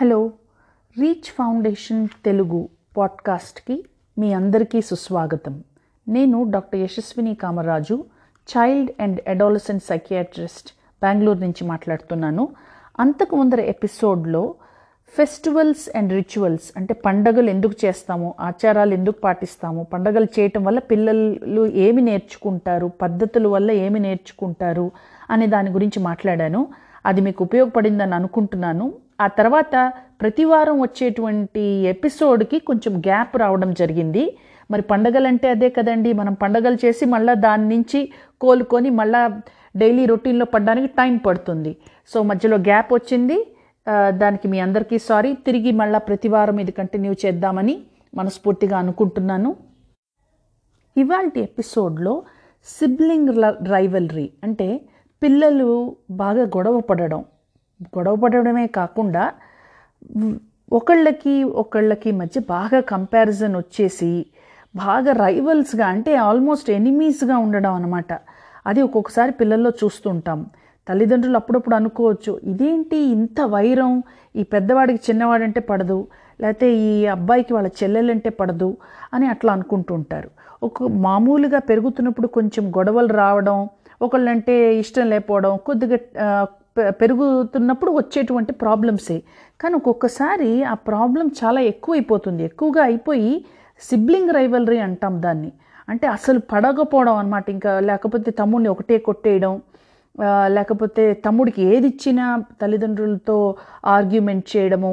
Hello Reach Foundation Telugu పాడ్కాస్ట్కి మీ అందరికీ సుస్వాగతం. నేను doctor Yashaswini Kamaraju child and adolescent psychiatrist Bengaluru నుంచి మాట్లాడుతున్నాను. అంతకు ముందర ఎపిసోడ్లో ఫెస్టివల్స్ అండ్ రిచువల్స్ అంటే పండగలు ఎందుకు చేస్తాము ఆచారాలు ఎందుకు పాటిస్తాము పండగలు చేయటం వల్ల పిల్లలు ఏమి నేర్చుకుంటారు పద్ధతుల వల్ల ఏమి నేర్చుకుంటారు అనే దాని గురించి మాట్లాడాను. అది మీకు ఉపయోగపడిందని అనుకుంటున్నాను. ఆ తర్వాత ప్రతివారం వచ్చేటువంటి ఎపిసోడ్కి కొంచెం గ్యాప్ రావడం జరిగింది. మరి పండగలంటే అదే కదండి మనం పండగలు చేసి మళ్ళీ దాని నుంచి కోలుకొని మళ్ళీ డైలీ రొటీన్లో పడడానికి టైం పడుతుంది. సో మధ్యలో గ్యాప్ వచ్చింది. దానికి మీ అందరికీ సారీ. తిరిగి మళ్ళీ ప్రతివారం ఇది కంటిన్యూ చేద్దామని మనస్ఫూర్తిగా అనుకుంటున్నాను. ఇవాళ ఎపిసోడ్లో సిబ్లింగ్ రైవల్రీ అంటే పిల్లలు బాగా గొడవ పడడం. గొడవ పడడమే కాకుండా ఒకళ్ళకి ఒకళ్ళకి మధ్య బాగా కంపారిజన్ వచ్చేసి బాగా రైవల్స్గా అంటే ఆల్మోస్ట్ ఎనిమీస్గా ఉండడం అనమాట అది ఒక్కొక్కసారి పిల్లల్లో చూస్తుంటాం తల్లిదండ్రులు అప్పుడప్పుడు అనుకోవచ్చు ఇదేంటి ఇంత వైరం? ఈ పెద్దవాడికి చిన్నవాడంటే పడదు లేకపోతే ఈ అబ్బాయికి వాళ్ళ చెల్లెలంటే పడదు అని అట్లా అనుకుంటుంటారు ఒక మామూలుగా పెరుగుతున్నప్పుడు కొంచెం గొడవలు రావడం ఒకళ్ళంటే ఇష్టం లేకపోవడం కొద్దిగా పెరుగుతున్నప్పుడు వచ్చేటువంటి ప్రాబ్లమ్సే. కానీ ఒక్కొక్కసారి ఆ ప్రాబ్లం చాలా ఎక్కువైపోతుంది. ఎక్కువగా అయిపోయి సిబ్లింగ్ రైవలరీ అంటాం దాన్ని. అంటే అసలు పడకపోవడం అనమాట ఇంకా లేకపోతే తమ్ముడిని ఒకటే కొట్టేయడం లేకపోతే తమ్ముడికి ఏది ఇచ్చినా తల్లిదండ్రులతో ఆర్గ్యుమెంట్ చేయడము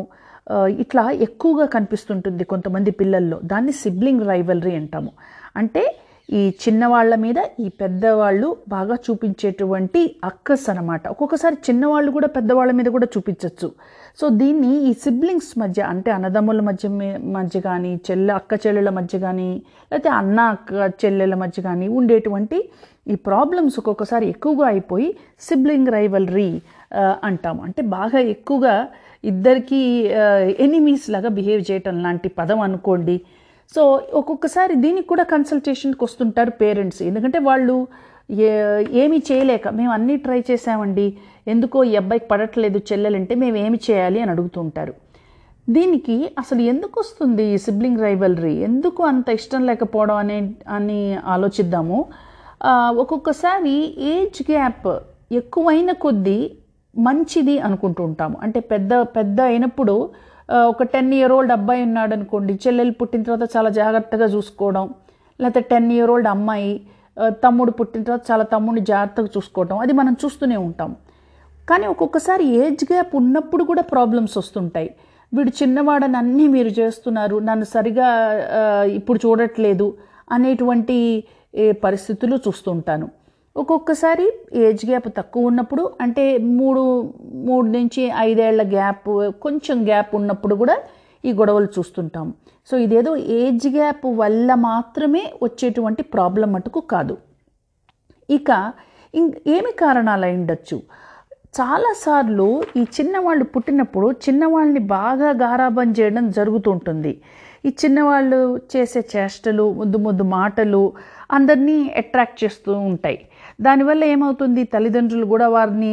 ఇట్లా ఎక్కువగా కనిపిస్తుంటుంది కొంతమంది పిల్లల్లో. దాన్ని సిబ్లింగ్ రైవలరీ అంటాము. అంటే ఈ చిన్నవాళ్ళ మీద ఈ పెద్దవాళ్ళు బాగా చూపించేటువంటి అక్కస్ అనమాట ఒక్కొక్కసారి చిన్నవాళ్ళు కూడా పెద్దవాళ్ళ మీద కూడా చూపించవచ్చు సో దీన్ని ఈ సిబ్లింగ్స్ మధ్య అంటే అన్నదమ్ముల మధ్య మధ్య కానీ చెల్లె అక్క చెల్లెల మధ్య కానీ లేకపోతే అన్న అక్క చెల్లెల మధ్య కానీ ఉండేటువంటి ఈ ప్రాబ్లమ్స్ ఒక్కొక్కసారి ఎక్కువగా అయిపోయి సిబ్లింగ్ రైవలరీ అంటాము. అంటే బాగా ఎక్కువగా ఇద్దరికి ఎనిమీస్ లాగా బిహేవ్ చేయటం లాంటి పదం అనుకోండి సో ఒక్కొక్కసారి దీనికి కూడా కన్సల్టేషన్కి వస్తుంటారు పేరెంట్స్. ఎందుకంటే వాళ్ళు ఏమీ చేయలేక మేము అన్నీ ట్రై చేసామండి ఎందుకో ఈ అబ్బాయికి పడట్లేదు చెల్లెలంటే మేము ఏమి చేయాలి అని అడుగుతుంటారు దీనికి అసలు ఎందుకు వస్తుంది ఈ సిబ్లింగ్ రైవలరీ ఎందుకు అంత ఇష్టం లేకపోవడం అనే అని ఆలోచిద్దాము. ఒక్కొక్కసారి ఏజ్ గ్యాప్ ఎక్కువైన కొద్దీ మంచిది అనుకుంటూ ఉంటాము. అంటే పెద్ద పెద్ద అయినప్పుడు ఒక టెన్ ఇయర్ ఓల్డ్ అబ్బాయి ఉన్నాడు అనుకోండి చెల్లెలు పుట్టిన తర్వాత చాలా జాగ్రత్తగా చూసుకోవడం లేకపోతే టెన్ ఇయర్ ఓల్డ్ అమ్మాయి తమ్ముడు పుట్టిన తర్వాత చాలా తమ్ముడిని జాగ్రత్తగా చూసుకోవడం అది మనం చూస్తూనే ఉంటాం. కానీ ఒక్కొక్కసారి ఏజ్ గ్యాప్ ఉన్నప్పుడు కూడా ప్రాబ్లమ్స్ వస్తుంటాయి. వీడు చిన్నవాడని అన్నీ మీరు చేస్తున్నారు నన్ను సరిగా ఇప్పుడు చూడట్లేదు అనేటువంటి పరిస్థితులు చూస్తుంటాను ఒక్కొక్కసారి ఏజ్ గ్యాప్ తక్కువ ఉన్నప్పుడు అంటే మూడు మూడు నుంచి ఐదేళ్ళ గ్యాప్ కొంచెం గ్యాప్ ఉన్నప్పుడు కూడా ఈ గొడవలు చూస్తుంటాం. సో ఇదేదో ఏజ్ గ్యాప్ వల్ల మాత్రమే వచ్చేటువంటి ప్రాబ్లం మటుకు కాదు. ఇక ఇం ఏమి కారణాలు అయి ఉండొచ్చు చాలాసార్లు ఈ చిన్నవాళ్ళు పుట్టినప్పుడు చిన్నవాళ్ళని బాగా గారాబం చేయడం జరుగుతుంటుంది ఈ చిన్నవాళ్ళు చేసే చేష్టలు ముద్దు ముద్దు మాటలు అందరినీ అట్రాక్ట్ చేస్తూ ఉంటాయి. దానివల్ల ఏమవుతుంది? తల్లిదండ్రులు కూడా వారిని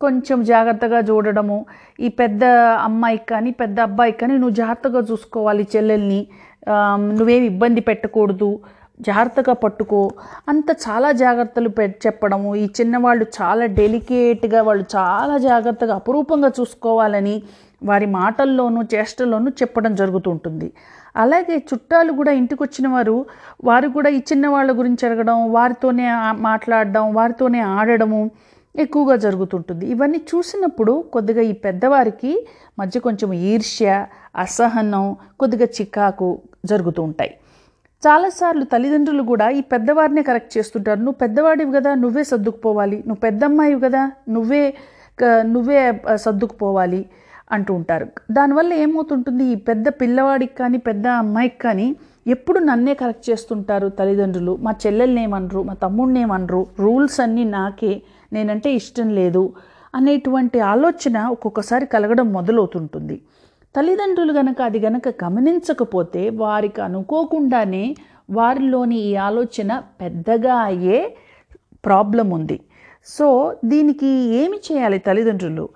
కొంచెం జాగ్రత్తగా చూడడము ఈ పెద్ద అమ్మాయికి కానీ పెద్ద అబ్బాయికి కానీ నువ్వు జాగ్రత్తగా చూసుకోవాలి చెల్లెల్ని. నువ్వేమి ఇబ్బంది పెట్టకూడదు జాగ్రత్తగా పట్టుకో. అంత చాలా జాగ్రత్తలు పె చెప్పడము. ఈ చిన్నవాళ్ళు చాలా డెలికేట్గా వాళ్ళు చాలా జాగ్రత్తగా అపురూపంగా చూసుకోవాలని వారి మాటల్లోనూ చేష్టల్లోనూ చెప్పడం జరుగుతుంటుంది అలాగే చుట్టాలు కూడా ఇంటికి వచ్చిన వారు వారు కూడా ఈ చిన్నవాళ్ళ గురించి అడగడం వారితోనే మాట్లాడడం వారితోనే ఆడడము ఎక్కువగా జరుగుతుంటుంది ఇవన్నీ చూసినప్పుడు కొద్దిగా ఈ పెద్దవారికి మధ్య కొంచెం ఈర్ష్య అసహనం కొద్దిగా చికాకు జరుగుతూ ఉంటాయి. చాలాసార్లు తల్లిదండ్రులు కూడా ఈ పెద్దవారినే కరెక్ట్ చేస్తుంటారు. నువ్వు పెద్దవాడివి కదా నువ్వే సర్దుకుపోవాలి. నువ్వు పెద్దమ్మాయివి కదా నువ్వే క- నువ్వే సర్దుకుపోవాలి. అంటూ ఉంటారు. దానివల్ల ఏమవుతుంటుంది? ఈ పెద్ద పిల్లవాడికి కానీ పెద్ద అమ్మాయికి కానీ ఎప్పుడు నన్నే కరెక్ట్ చేస్తుంటారు తల్లిదండ్రులు? మా చెల్లెల్ని ఏమనరు? మా తమ్ముడిని ఏమనరు? రూల్స్ అన్నీ నాకే. నేనంటే ఇష్టం లేదు అనేటువంటి ఆలోచన ఒక్కొక్కసారి కలగడం మొదలవుతుంటుంది. తల్లిదండ్రులు గనక అది గనక గమనించకపోతే వారికి అనుకోకుండానే వారిలోని ఈ ఆలోచన పెద్దగా అయ్యే ప్రాబ్లం ఉంది. సో దీనికి ఏమి చేయాలి తల్లిదండ్రులు?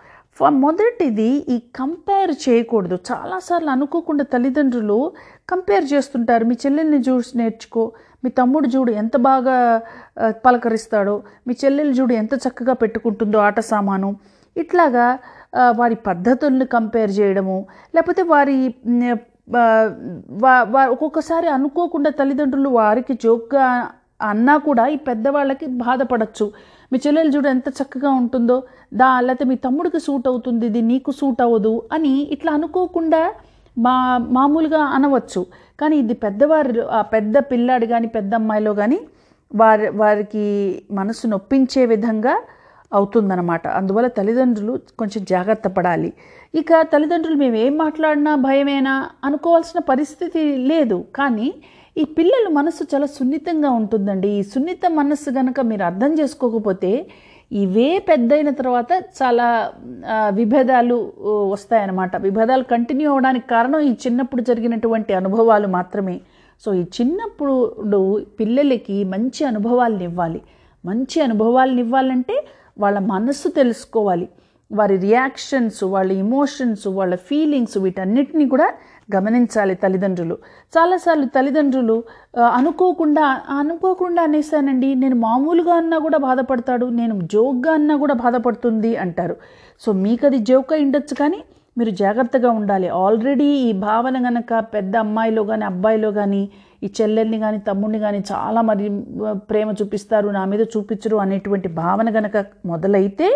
మొదటిది ఈ కంపేర్ చేయకూడదు. చాలాసార్లు అనుకోకుండా తల్లిదండ్రులు కంపేర్ చేస్తుంటారు. మీ చెల్లెల్ని చూసి నేర్చుకో. మీ తమ్ముడు చూడు ఎంత బాగా పలకరిస్తాడో. మీ చెల్లెలు చూడు ఎంత చక్కగా పెట్టుకుంటుందో ఆట సామాను. ఇట్లాగా వారి పద్ధతుల్ని కంపేర్ చేయడము లేకపోతే వారి వా- ఒక్కొక్కసారి అనుకోకుండా తల్లిదండ్రులు వారికి జోక్గా అన్నా కూడా ఈ పెద్దవాళ్ళకి బాధపడచ్చు. మీ చెల్లెలు చూడు ఎంత చక్కగా ఉంటుందో. దా లేకపోతే మీ తమ్ముడికి సూట్ అవుతుంది ఇది నీకు సూట్ అవ్వదు అని ఇట్లా అనుకోకుండా మా మామూలుగా అనవచ్చు. కానీ ఇది పెద్దవారు ఆ పెద్ద పిల్లాడు కానీ పెద్ద అమ్మాయిలో కానీ వారి వారికి మనసు నొప్పించే విధంగా అవుతుందన్నమాట. అందువల్ల తల్లిదండ్రులు కొంచెం జాగ్రత్త పడాలి. ఇక తల్లిదండ్రులు మేము ఏం మాట్లాడినా భయమేనా అనుకోవాల్సిన పరిస్థితి లేదు. కానీ ఈ పిల్లల మనసు చాలా సున్నితంగా ఉంటుందండి. ఈ సున్నిత మనస్సు కనుక మీరు అర్థం చేసుకోకపోతే ఇవే పెద్దయిన తర్వాత చాలా విభేదాలు వస్తాయన్నమాట. విభేదాలు కంటిన్యూ అవ్వడానికి కారణం ఈ చిన్నప్పుడు జరిగినటువంటి అనుభవాలు మాత్రమే. సో ఈ చిన్నప్పుడు పిల్లలకి మంచి అనుభవాలను ఇవ్వాలి. మంచి అనుభవాలను ఇవ్వాలంటే వాళ్ళ మనస్సు తెలుసుకోవాలి. వారి రియాక్షన్స్ వాళ్ళ ఇమోషన్స్ వాళ్ళ ఫీలింగ్స్ వీటన్నిటిని కూడా గమనించాలి తల్లిదండ్రులు. చాలాసార్లు తల్లిదండ్రులు అనుకోకుండా అనుకోకుండా అనేసానండి నేను మామూలుగా అన్నా కూడా బాధపడతాడు నేను జోక్గా అన్నా కూడా బాధపడుతుంది అంటారు. సో మీకు అది జోక్ అయి ఉండొచ్చు కానీ మీరు జాగ్రత్తగా ఉండాలి. ఆల్రెడీ ఈ భావన గనక పెద్ద అమ్మాయిలో కానీ అబ్బాయిలో కానీ ఈ చెల్లెల్ని కానీ తమ్ముడిని కానీ చాలా మరి ప్రేమ చూపిస్తారు నా మీద చూపించరు అనేటువంటి భావన గనక మొదలైతే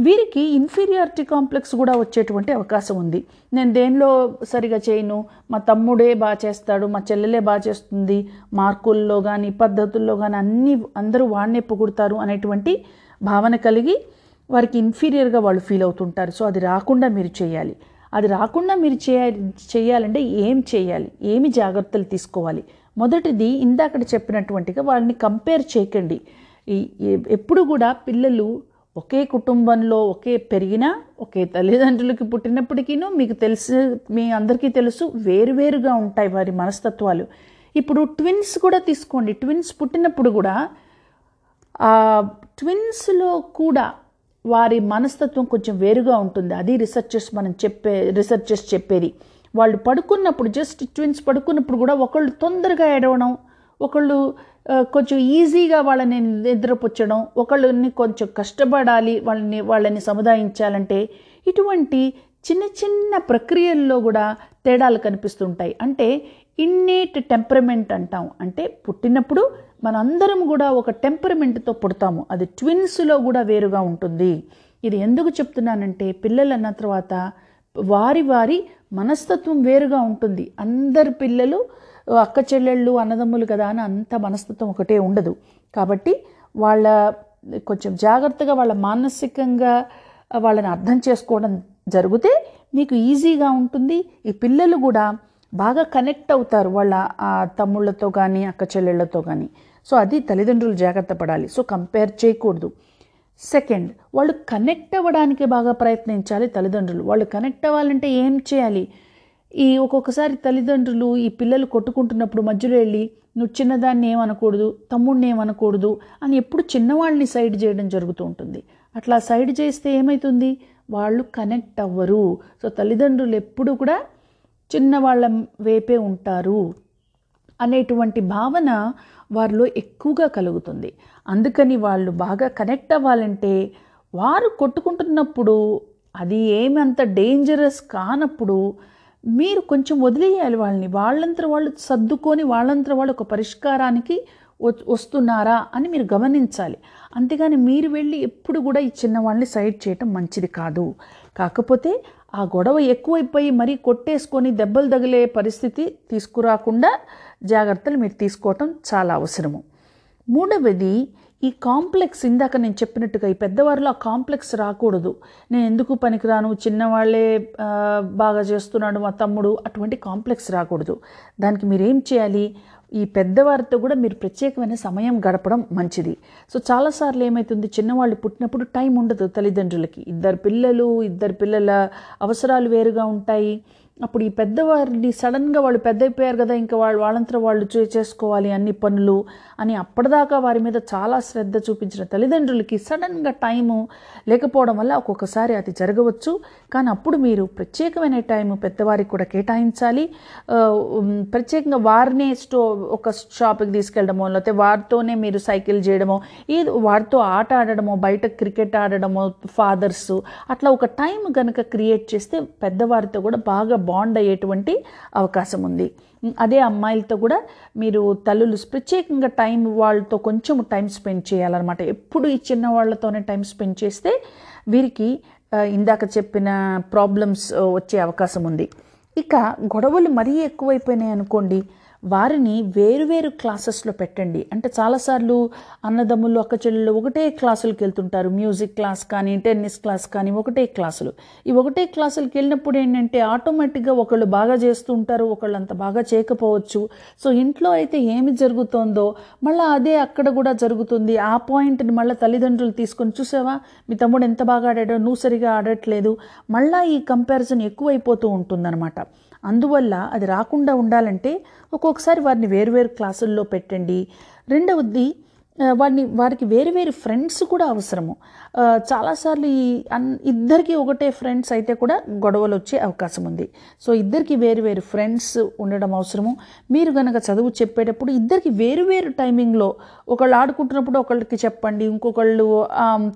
వీరికి ఇన్ఫీరియారిటీ కాంప్లెక్స్ కూడా వచ్చేటువంటి అవకాశం ఉంది. నేను దేనిలో సరిగా చేయను? మా తమ్ముడే బాగా చేస్తాడు మా చెల్లెలే బాగా చేస్తుంది. మార్కుల్లో కానీ పద్ధతుల్లో కానీ అన్నీ అందరూ వాడినే పొగుడతారు అనేటువంటి భావన కలిగి వారికి ఇన్ఫీరియర్గా వాళ్ళు ఫీల్ అవుతుంటారు. సో అది రాకుండా మీరు చేయాలి. అది రాకుండా మీరు చేయాలి చేయాలంటే ఏం చేయాలి? ఏమి జాగ్రత్తలు తీసుకోవాలి? మొదటిది ఇందాక చెప్పినటువంటిగా వాళ్ళని కంపేర్ చేయకండి. ఈ- ఎప్పుడు కూడా పిల్లలు ఒకే కుటుంబంలో ఒకే పెరిగినా ఒకే తల్లిదండ్రులకి పుట్టినప్పటికీను మీకు తెలుసు మీ అందరికీ తెలుసు వేరువేరుగా ఉంటాయి వారి మనస్తత్వాలు. ఇప్పుడు ట్విన్స్ కూడా తీసుకోండి. ట్విన్స్ పుట్టినప్పుడు కూడా ట్విన్స్లో కూడా వారి మనస్తత్వం కొంచెం వేరుగా ఉంటుంది. అది రీసెర్చర్స్ మనం చెప్పే రీసెర్చర్స్ చెప్పేది. వాళ్ళు పడుకున్నప్పుడు జస్ట్ ట్విన్స్ పడుకున్నప్పుడు కూడా ఒకళ్ళు తొందరగా ఏడవడం ఒకళ్ళు కొంచెం ఈజీగా వాళ్ళని నిద్రపుచ్చడం ఒకళ్ళని కొంచెం కష్టపడాలి వాళ్ళని వాళ్ళని సముదాయించాలంటే ఇటువంటి చిన్న చిన్న ప్రక్రియల్లో కూడా తేడాలు కనిపిస్తుంటాయి. అంటే ఇన్నేట్ టెంపరమెంట్ అంటాం. అంటే పుట్టినప్పుడు మనందరం కూడా ఒక టెంపరమెంట్తో పుడతాము. అది ట్విన్స్లో కూడా వేరుగా ఉంటుంది. ఇది ఎందుకు చెప్తున్నానంటే పిల్లలు అన్న తర్వాత వారి వారి మనస్తత్వం వేరుగా ఉంటుంది. అందరి పిల్లలు అక్క చెల్లెళ్ళు అన్నదమ్ములు కదా అని అంత మనస్తత్వం ఒకటే ఉండదు. కాబట్టి వాళ్ళ కొంచెం జాగ్రత్తగా వాళ్ళ మానసికంగా వాళ్ళని అర్థం చేసుకోవడం జరిగితే మీకు ఈజీగా ఉంటుంది. ఈ పిల్లలు కూడా బాగా కనెక్ట్ అవుతారు వాళ్ళ తమ్ముళ్ళతో కానీ అక్క చెల్లెళ్ళతో కానీ. సో అది తల్లిదండ్రులు జాగ్రత్త పడాలి. సో కంపేర్ చేయకూడదు. సెకండ్ వాళ్ళు కనెక్ట్ అవ్వడానికి బాగా ప్రయత్నించాలి తల్లిదండ్రులు. వాళ్ళు కనెక్ట్ అవ్వాలంటే ఏం చేయాలి? ఈ ఒక్కొక్కసారి తల్లిదండ్రులు ఈ పిల్లలు కొట్టుకుంటున్నప్పుడు మధ్యలో వెళ్ళి నువ్వు చిన్నదాన్ని ఏమనకూడదు తమ్ముడిని ఏమనకూడదు అని ఎప్పుడు చిన్నవాళ్ళని సైడ్ చేయడం జరుగుతూ ఉంటుంది. అట్లా సైడ్ చేస్తే ఏమవుతుంది వాళ్ళు కనెక్ట్ అవ్వరు. సో తల్లిదండ్రులు ఎప్పుడు కూడా చిన్నవాళ్ళ వైపే ఉంటారు అనేటువంటి భావన వారిలో ఎక్కువగా కలుగుతుంది. అందుకని వాళ్ళు బాగా కనెక్ట్ అవ్వాలంటే వారు కొట్టుకుంటున్నప్పుడు అది ఏమి అంత డేంజరస్ కానప్పుడు మీరు కొంచెం వదిలేయాలి వాళ్ళని. వాళ్ళంతా వాళ్ళు సర్దుకొని వాళ్ళంతా వాళ్ళు ఒక పరిష్కారానికి వస్తున్నారా అని మీరు గమనించాలి. అంతేగాని మీరు వెళ్ళి ఎప్పుడు కూడా ఈ చిన్నవాళ్ళని సైడ్ చేయటం మంచిది కాదు. కాకపోతే ఆ గొడవ ఎక్కువైపోయి మరీ కొట్టేసుకొని దెబ్బలు తగిలే పరిస్థితి తీసుకురాకుండా జాగ్రత్తలు మీరు తీసుకోవటం చాలా అవసరము. మూడవది ఈ కాంప్లెక్స్ ఇందాక నేను చెప్పినట్టుగా ఈ పెద్దవారిలో ఆ కాంప్లెక్స్ రాకూడదు. నేను ఎందుకు పనికిరాను? చిన్నవాళ్ళే బాగా చేస్తున్నాడు మా తమ్ముడు. అటువంటి కాంప్లెక్స్ రాకూడదు. దానికి మీరేం చేయాలి? ఈ పెద్దవారితో కూడా మీరు ప్రత్యేకమైన సమయం గడపడం మంచిది. సో చాలాసార్లు ఏమవుతుంది చిన్నవాళ్ళు పుట్టినప్పుడు టైం ఉండదు తల్లిదండ్రులకి. ఇద్దరు పిల్లలు ఇద్దరు పిల్లల అవసరాలు వేరుగా ఉంటాయి. అప్పుడు ఈ పెద్దవారిని సడన్గా వాళ్ళు పెద్ద అయిపోయారు కదా ఇంకా వాళ్ళు వాళ్ళంతా వాళ్ళు చే- చేసుకోవాలి అన్ని పనులు అని అప్పటిదాకా వారి మీద చాలా శ్రద్ధ చూపించిన తల్లిదండ్రులకి సడన్గా టైము లేకపోవడం వల్ల ఒక్కొక్కసారి అది జరగవచ్చు. కానీ అప్పుడు మీరు ప్రత్యేకమైన టైం పెద్దవారికి కూడా కేటాయించాలి. ప్రత్యేకంగా వారినే స్టో ఒక షాప్కి తీసుకెళ్ళడమో లేకపోతే వారితోనే మీరు సైకిల్ చేయడమో ఏదో వారితో ఆట ఆడడమో బయట క్రికెట్ ఆడడమో ఫాదర్స్ అట్లా ఒక టైం కనుక క్రియేట్ చేస్తే పెద్దవారితో కూడా బాగా బాండ్ అయ్యేటువంటి అవకాశం ఉంది. అదే అమ్మాయిలతో కూడా మీరు తల్లులు ప్రత్యేకంగా టైం వాళ్ళతో కొంచెం టైం స్పెండ్ చేయాలన్నమాట. ఎప్పుడు ఈ చిన్న వాళ్ళతోనే టైం స్పెండ్ చేస్తే వీరికి ఇందాక చెప్పిన ప్రాబ్లమ్స్ వచ్చే అవకాశం ఉంది. ఇక గొడవలు మరీ ఎక్కువైపోయినాయి అనుకోండి వారిని వేరువేరు క్లాసెస్లో పెట్టండి. అంటే చాలాసార్లు అన్నదమ్ములు అక్క చెల్లెళ్ళు ఒకటే క్లాసులకు వెళ్తుంటారు. మ్యూజిక్ క్లాస్ కానీ టెన్నిస్ క్లాస్ కానీ ఒకటే క్లాసులు ఈ ఒకటే క్లాసులకు వెళ్ళినప్పుడు ఏంటంటే ఆటోమేటిక్గా ఒకళ్ళు బాగా చేస్తూ ఉంటారు ఒకళ్ళు అంత బాగా చేయకపోవచ్చు. సో ఇంట్లో అయితే ఏమి జరుగుతోందో మళ్ళీ అదే అక్కడ కూడా జరుగుతుంది. ఆ పాయింట్ని మళ్ళీ తల్లిదండ్రులు తీసుకొని చూసావా? మీ తమ్ముడు ఎంత బాగా ఆడాడో నువ్వు సరిగా ఆడట్లేదు. మళ్ళీ ఈ కంపారిజన్ ఎక్కువైపోతూ ఉంటుందన్నమాట. అందువల్ల అది రాకుండా ఉండాలంటే ఒక్కొక్కసారి వారిని వేరువేరు క్లాసుల్లో పెట్టండి. రెండవది వాడిని వారిని వారికి వేరు వేరు ఫ్రెండ్స్ కూడా అవసరము. చాలాసార్లు ఈ అన్ ఇద్దరికి ఒకటే ఫ్రెండ్స్ అయితే కూడా గొడవలు వచ్చే అవకాశం ఉంది సో ఇద్దరికి వేరు వేరు ఫ్రెండ్స్ ఉండడం అవసరము. మీరు కనుక చదువు చెప్పేటప్పుడు ఇద్దరికి వేరు వేరు టైమింగ్లో ఒకళ్ళు ఆడుకుంటున్నప్పుడు ఒకళ్ళకి చెప్పండి ఇంకొకళ్ళు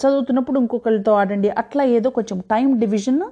చదువుతున్నప్పుడు ఇంకొకళ్ళతో ఆడండి. అట్లా ఏదో కొంచెం టైం డివిజన్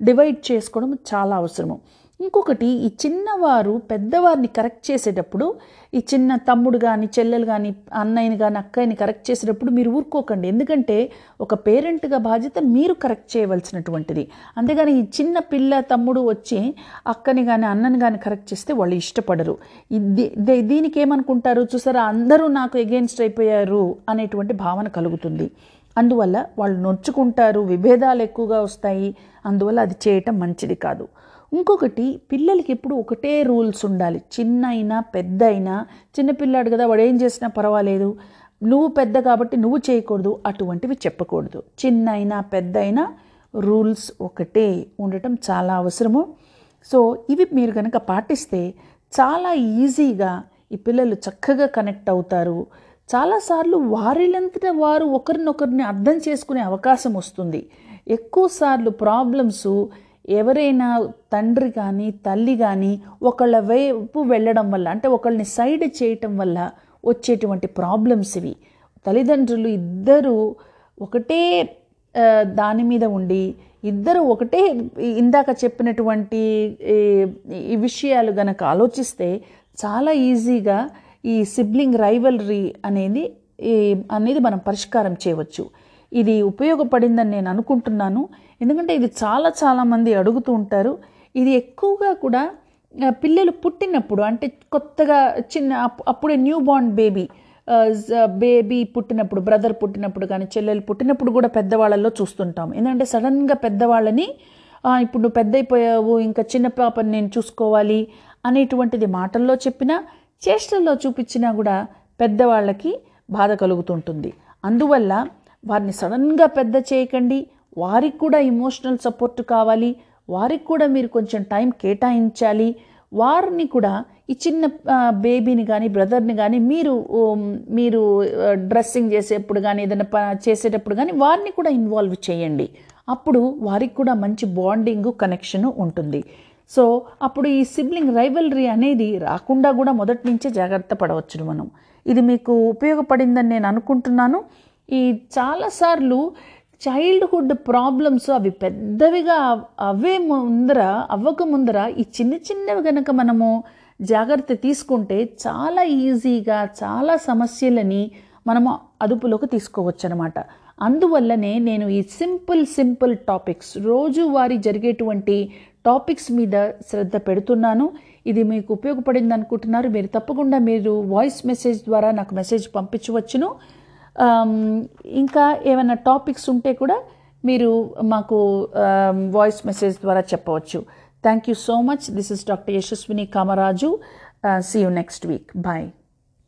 డివైడ్ చేసుకోవడం చాలా అవసరము. ఇంకొకటి ఈ చిన్నవారు పెద్దవారిని కరెక్ట్ చేసేటప్పుడు ఈ చిన్న తమ్ముడు కానీ చెల్లెలు కానీ అన్నయ్యని కానీ అక్కయ్యని కరెక్ట్ చేసేటప్పుడు మీరు ఊరుకోకండి. ఎందుకంటే ఒక పేరెంట్గా బాధ్యత మీరు కరెక్ట్ చేయవలసినటువంటిది. అంతేగాని ఈ చిన్న పిల్ల తమ్ముడు వచ్చి అక్కని కానీ అన్నని కానీ కరెక్ట్ చేస్తే వాళ్ళు ఇష్టపడరు. ఇది దే- దీనికి ఏమనుకుంటారు? చూసారా? అందరూ నాకు ఎగెన్స్ట్ అయిపోయారు అనేటువంటి భావన కలుగుతుంది. అందువల్ల వాళ్ళు నొచ్చుకుంటారు. విభేదాలు ఎక్కువగా వస్తాయి. అందువల్ల అది చేయటం మంచిది కాదు. ఇంకొకటి పిల్లలకి ఎప్పుడు ఒకటే రూల్స్ ఉండాలి. చిన్న అయినా పెద్ద అయినా చిన్నపిల్లాడు కదా వాడు ఏం చేసినా పర్వాలేదు. నువ్వు పెద్ద కాబట్టి నువ్వు చేయకూడదు అటువంటివి చెప్పకూడదు. చిన్న అయినా పెద్ద అయినా రూల్స్ ఒకటే ఉండటం చాలా అవసరము. సో ఇవి మీరు కనుక పాటిస్తే చాలా ఈజీగా ఈ పిల్లలు చక్కగా కనెక్ట్ అవుతారు. చాలాసార్లు వారిలంతటా వారు ఒకరినొకరిని అర్థం చేసుకునే అవకాశం వస్తుంది. ఎక్కువసార్లు ప్రాబ్లమ్స్ ఎవరైనా తండ్రి కానీ తల్లి కానీ ఒకళ్ళ వైపు వెళ్ళడం వల్ల అంటే ఒకళ్ళని సైడ్ చేయటం వల్ల వచ్చేటువంటి ప్రాబ్లమ్స్ ఇవి. తల్లిదండ్రులు ఇద్దరు ఒకటే దాని మీద ఉండి ఇద్దరు ఒకటే ఇందాక చెప్పినటువంటి ఈ విషయాలు గనక ఆలోచిస్తే చాలా ఈజీగా ఈ సిబ్లింగ్ రైవలరీ అనేది ఈ అనేది మనం పరిష్కారం చేయవచ్చు. ఇది ఉపయోగపడిందని నేను అనుకుంటున్నాను. ఎందుకంటే ఇది చాలా చాలామంది అడుగుతూ ఉంటారు. ఇది ఎక్కువగా కూడా పిల్లలు పుట్టినప్పుడు అంటే కొత్తగా చిన్న అప్- అప్పుడే న్యూ బార్న్ బేబీ బేబీ పుట్టినప్పుడు బ్రదర్ పుట్టినప్పుడు కానీ చెల్లెలు పుట్టినప్పుడు కూడా పెద్దవాళ్ళల్లో చూస్తుంటాం. ఎందుకంటే సడన్గా పెద్దవాళ్ళని ఇప్పుడు నువ్వు పెద్ద అయిపోయావు ఇంకా చిన్న పాపని నేను చూసుకోవాలి అనేటువంటిది మాటల్లో చెప్పినా చేష్టల్లో చూపించినా కూడా పెద్దవాళ్ళకి బాధ కలుగుతుంటుంది. అందువల్ల వారిని సడన్గా పెద్ద చేయకండి. వారికి కూడా ఇమోషనల్ సపోర్ట్ కావాలి. వారికి కూడా మీరు కొంచెం టైం కేటాయించాలి. వారిని కూడా ఈ చిన్న బేబీని కానీ బ్రదర్ని కానీ మీరు మీరు డ్రెస్సింగ్ చేసేప్పుడు కానీ ఏదైనా ప చేసేటప్పుడు కానీ వారిని కూడా ఇన్వాల్వ్ చేయండి. అప్పుడు వారికి కూడా మంచి బాండింగ్ కనెక్షన్ ఉంటుంది. సో అప్పుడు ఈ సిబ్లింగ్ రైవలరీ అనేది రాకుండా కూడా మొదటి నుంచే జాగ్రత్త పడవచ్చు మనం. ఇది మీకు ఉపయోగపడిందని నేను అనుకుంటున్నాను. ఈ చాలాసార్లు చైల్డ్హుడ్ ప్రాబ్లమ్స్ అవి పెద్దవిగా అవే ముందర అవ్వక ముందర ఈ చిన్న చిన్నవి కనుక మనము జాగ్రత్త తీసుకుంటే చాలా ఈజీగా చాలా సమస్యలని మనము అదుపులోకి తీసుకోవచ్చు అనమాట అందువల్లనే నేను ఈ సింపుల్ సింపుల్ టాపిక్స్ రోజువారీ జరిగేటువంటి టాపిక్స్ మీద శ్రద్ధ పెడుతున్నాను. ఇది మీకు ఉపయోగపడింది అనుకుంటున్నారు మీరు తప్పకుండా మీరు వాయిస్ మెసేజ్ ద్వారా నాకు మెసేజ్ పంపించవచ్చును. Um, ఇంకా ఏమైనా టాపిక్స్ ఉంటే కూడా మీరు మాకు um, వాయిస్ మెసేజ్ ద్వారా చెప్పవచ్చు. Thank you so much this is doctor Yashaswini Kamaraju see you next week bye